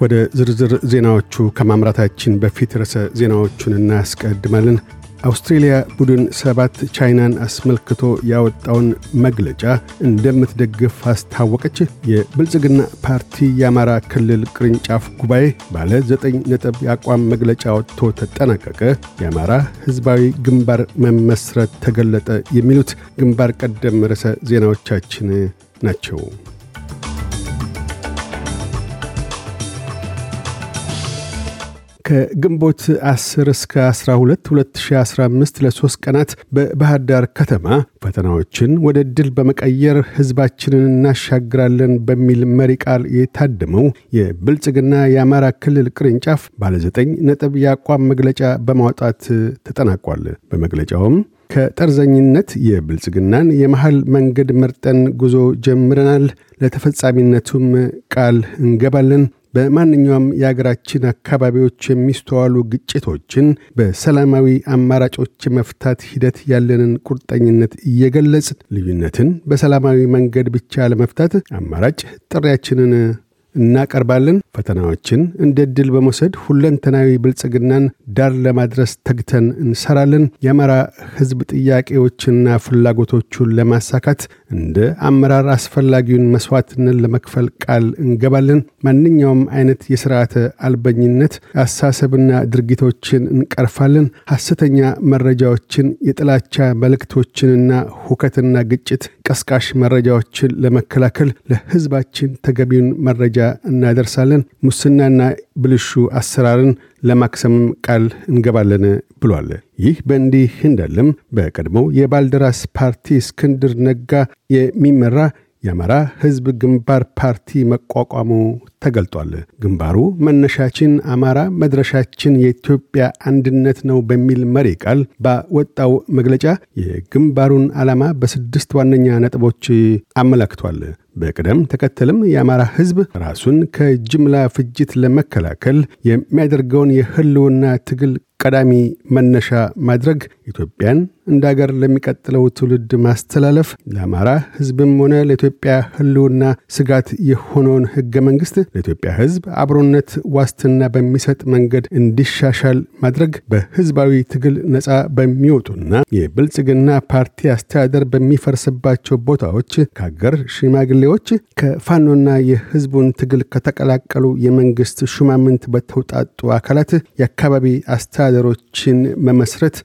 ወደ ዝርዝር ዜናዎቹ ከማምራታችን በፊት ርዕሰ ዜናዎቹን እናስቀድማለን። አውስትሬልያ ቡድን ሰባት ቻይናን አስመልክቶ ያወጣውን መግለጫ እንደምትደግፍ አስታወቀች። የብልጽግና ፓርቲ የአማራ ክልል ቅርንጫፍ ጉባኤ ባለ ዘጠኝ ነጥብ የአቋም መግለጫ ወጥቶ ተጠናቀቀ። የአማራ ሕዝባዊ ግንባር መመስረት ተገለጠ። የሚሉት ግንባር ቀደም ርዕሰ ዜናዎቻችን ናቸው። ከግንቦት 10 እስከ 12 2015 ለሶስት ቀናት በባህር ዳር ከተማ ፈተናዎችን ወደ ድል በመቀየር ህዝባችንን እናሻግራለን በሚል መሪ ቃል የታደመው የብልጽግና የአማራ ክልል ቅርንጫፍ ባለዘጠኝ ነጥብ የአቋም መግለጫ በማውጣት ተጠናቋል። በመግለጫውም ከጠርዘኝነት የብልጽግናን የመሃል መንገድ መርጠን ጉዞ ጀምረናል። ለተፈጻሚነቱም ቃል እንገባለን። በማንኛውም የአገራችን አካባቢዎች የሚስተዋሉ ግጭቶችን በሰላማዊ አማራጮች መፍታት ሂደት ያለንን ቁርጠኝነት እየገለጽ ልዩነትን በሰላማዊ መንገድ ብቻ ለመፍታት አማራጭ ጥሪያችንን እናቀርባለን። ፈተናዎችን እንደ ድል በመውሰድ ሁለንተናዊ ብልጽግናን ዳር ለማድረስ ተግተን እንሰራለን። የአማራ ሕዝብ ጥያቄዎችና ፍላጎቶቹን ለማሳካት እንደ አመራር አስፈላጊውን መስዋዕትነት ለመክፈል ቃል እንገባለን። ማንኛውም አይነት የስርዓተ አልበኝነት አሳሰብና ድርጊቶችን እንቀርፋለን። ሐሰተኛ መረጃዎችን፣ የጥላቻ መልእክቶችንና ሁከትና ግጭት ቀስቃሽ መረጃዎችን ለመከላከል ለሕዝባችን ተገቢውን መረጃ እናደርሳለን። ሙስናና ብልሹ አሰራርን ለማክሰምም ቃል እንገባለን ብሏል። ይህ በእንዲህ እንዳለም በቀድሞው የባልደራስ ፓርቲ እስክንድር ነጋ የሚመራ የአማራ ሕዝብ ግንባር ፓርቲ መቋቋሙ ተገልጧል። ግንባሩ መነሻችን አማራ መድረሻችን የኢትዮጵያ አንድነት ነው በሚል መሪ ቃል ባወጣው መግለጫ የግንባሩን ዓላማ በስድስት ዋነኛ ነጥቦች አመላክቷል። በቅደም ተከተልም የአማራ ሕዝብ ራሱን ከጅምላ ፍጅት ለመከላከል የሚያደርገውን የህልውና ትግል ቀዳሚ መነሻ ማድረግ፣ ኢትዮጵያን እንደ አገር ለሚቀጥለው ትውልድ ማስተላለፍ፣ ለአማራ ሕዝብም ሆነ ለኢትዮጵያ ህልውና ስጋት የሆነውን ሕገ መንግሥት ለኢትዮጵያ ሕዝብ አብሮነት ዋስትና በሚሰጥ መንገድ እንዲሻሻል ማድረግ፣ በሕዝባዊ ትግል ነፃ በሚወጡና የብልጽግና ፓርቲ አስተዳደር በሚፈርስባቸው ቦታዎች ከአገር ሽማግሌዎች ከፋኖና የሕዝቡን ትግል ከተቀላቀሉ የመንግሥት ሹማምንት በተውጣጡ አካላት የአካባቢ አስተዳደሮችን መመስረት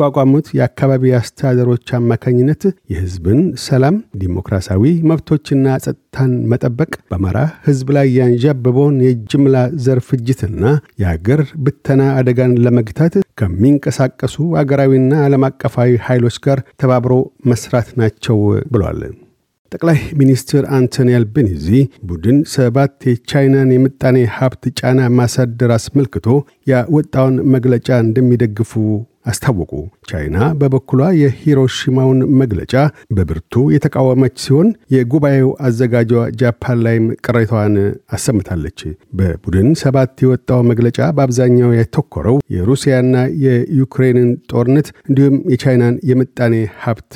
በሚቋቋሙት የአካባቢ አስተዳደሮች አማካኝነት የሕዝብን ሰላም፣ ዲሞክራሲያዊ መብቶችና ጸጥታን መጠበቅ፣ በአማራ ሕዝብ ላይ ያንዣበበውን የጅምላ ዘር ፍጅትና የአገር ብተና አደጋን ለመግታት ከሚንቀሳቀሱ አገራዊና ዓለም አቀፋዊ ኃይሎች ጋር ተባብሮ መስራት ናቸው ብሏል። ጠቅላይ ሚኒስትር አንቶኒ አልቤኒዚ ቡድን ሰባት የቻይናን የምጣኔ ሀብት ጫና ማሳደር አስመልክቶ ያወጣውን መግለጫ እንደሚደግፉ አስታወቁ። ቻይና በበኩሏ የሂሮሺማውን መግለጫ በብርቱ የተቃወመች ሲሆን የጉባኤው አዘጋጇ ጃፓን ላይም ቅሬታዋን አሰምታለች። በቡድን ሰባት የወጣው መግለጫ በአብዛኛው ያተኮረው የሩሲያና የዩክሬንን ጦርነት እንዲሁም የቻይናን የምጣኔ ሀብት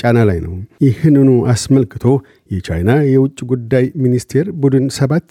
ጫና ላይ ነው። ይህንኑ አስመልክቶ የቻይና የውጭ ጉዳይ ሚኒስቴር ቡድን ሰባት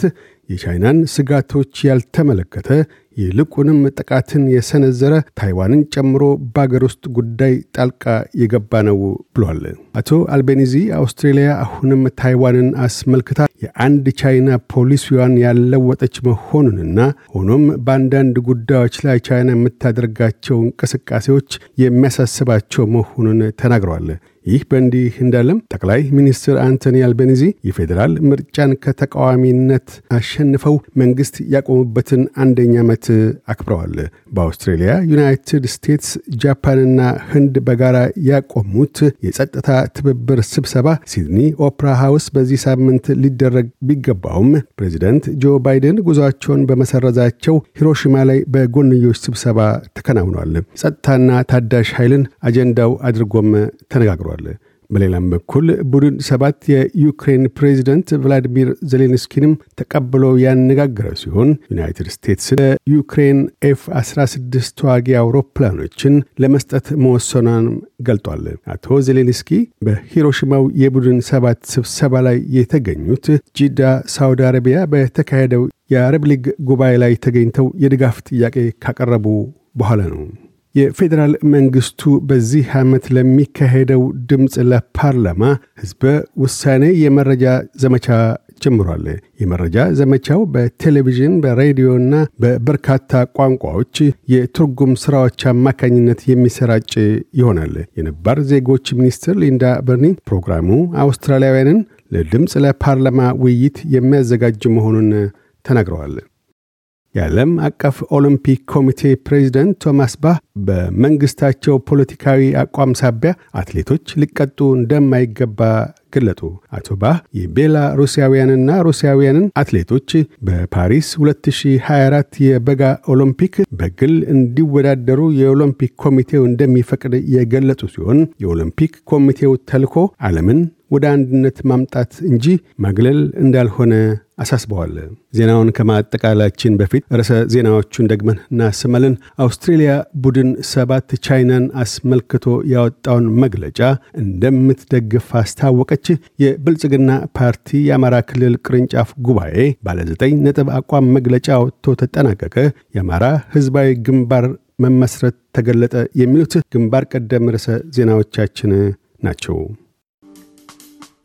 የቻይናን ስጋቶች ያልተመለከተ ይልቁንም ጥቃትን የሰነዘረ ታይዋንን ጨምሮ በአገር ውስጥ ጉዳይ ጣልቃ የገባ ነው ብሏል። አቶ አልቤኒዚ አውስትሬልያ አሁንም ታይዋንን አስመልክታ የአንድ ቻይና ፖሊሲዋን ያለወጠች መሆኑንና ሆኖም በአንዳንድ ጉዳዮች ላይ ቻይና የምታደርጋቸው እንቅስቃሴዎች የሚያሳስባቸው መሆኑን ተናግረዋል። ይህ በእንዲህ እንዳለም ጠቅላይ ሚኒስትር አንቶኒ አልቤኒዚ የፌዴራል ምርጫን ከተቃዋሚነት አሸንፈው መንግስት ያቆሙበትን አንደኛ ዓመት አክብረዋል። በአውስትሬልያ፣ ዩናይትድ ስቴትስ፣ ጃፓንና ህንድ በጋራ ያቆሙት የጸጥታ ትብብር ስብሰባ ሲድኒ ኦፕራ ሃውስ በዚህ ሳምንት ሊደረግ ቢገባውም ፕሬዚደንት ጆ ባይደን ጉዞአቸውን በመሰረዛቸው ሂሮሺማ ላይ በጎንዮሽ ስብሰባ ተከናውኗል። ጸጥታና ታዳሽ ኃይልን አጀንዳው አድርጎም ተነጋግሯል። በሌላም በኩል ቡድን ሰባት የዩክሬን ፕሬዚደንት ቭላዲሚር ዜሌንስኪንም ተቀብሎ ያነጋገረ ሲሆን ዩናይትድ ስቴትስ ለዩክሬን ኤፍ 16 ተዋጊ አውሮፕላኖችን ለመስጠት መወሰኗን ገልጧል። አቶ ዜሌንስኪ በሂሮሽማው የቡድን ሰባት ስብሰባ ላይ የተገኙት ጂዳ ሳውዲ አረቢያ በተካሄደው የአረብ ሊግ ጉባኤ ላይ ተገኝተው የድጋፍ ጥያቄ ካቀረቡ በኋላ ነው። የፌዴራል መንግስቱ በዚህ ዓመት ለሚካሄደው ድምፅ ለፓርላማ ህዝበ ውሳኔ የመረጃ ዘመቻ ጀምሯል። የመረጃ ዘመቻው በቴሌቪዥን በሬዲዮና በበርካታ ቋንቋዎች የትርጉም ስራዎች አማካኝነት የሚሰራጭ ይሆናል። የነባር ዜጎች ሚኒስትር ሊንዳ በርኒ ፕሮግራሙ አውስትራሊያውያንን ለድምፅ ለፓርላማ ውይይት የሚያዘጋጅ መሆኑን ተናግረዋል። የዓለም አቀፍ ኦሎምፒክ ኮሚቴ ፕሬዚደንት ቶማስ ባህ በመንግስታቸው ፖለቲካዊ አቋም ሳቢያ አትሌቶች ሊቀጡ እንደማይገባ ገለጡ። አቶ ባህ የቤላ ሩሲያውያንና ሩሲያውያንን አትሌቶች በፓሪስ 2024 የበጋ ኦሎምፒክ በግል እንዲወዳደሩ የኦሎምፒክ ኮሚቴው እንደሚፈቅድ የገለጹ ሲሆን የኦሎምፒክ ኮሚቴው ተልኮ ዓለምን ወደ አንድነት ማምጣት እንጂ ማግለል እንዳልሆነ አሳስበዋል። ዜናውን ከማጠቃላችን በፊት ርዕሰ ዜናዎቹን ደግመን እናሰማለን። አውስትሬልያ ቡድን ሰባት ቻይናን አስመልክቶ ያወጣውን መግለጫ እንደምትደግፍ አስታወቀች። የብልጽግና ፓርቲ የአማራ ክልል ቅርንጫፍ ጉባኤ ባለ ዘጠኝ ነጥብ አቋም መግለጫ ወጥቶ ተጠናቀቀ። የአማራ ህዝባዊ ግንባር መመስረት ተገለጠ። የሚሉት ግንባር ቀደም ርዕሰ ዜናዎቻችን ናቸው።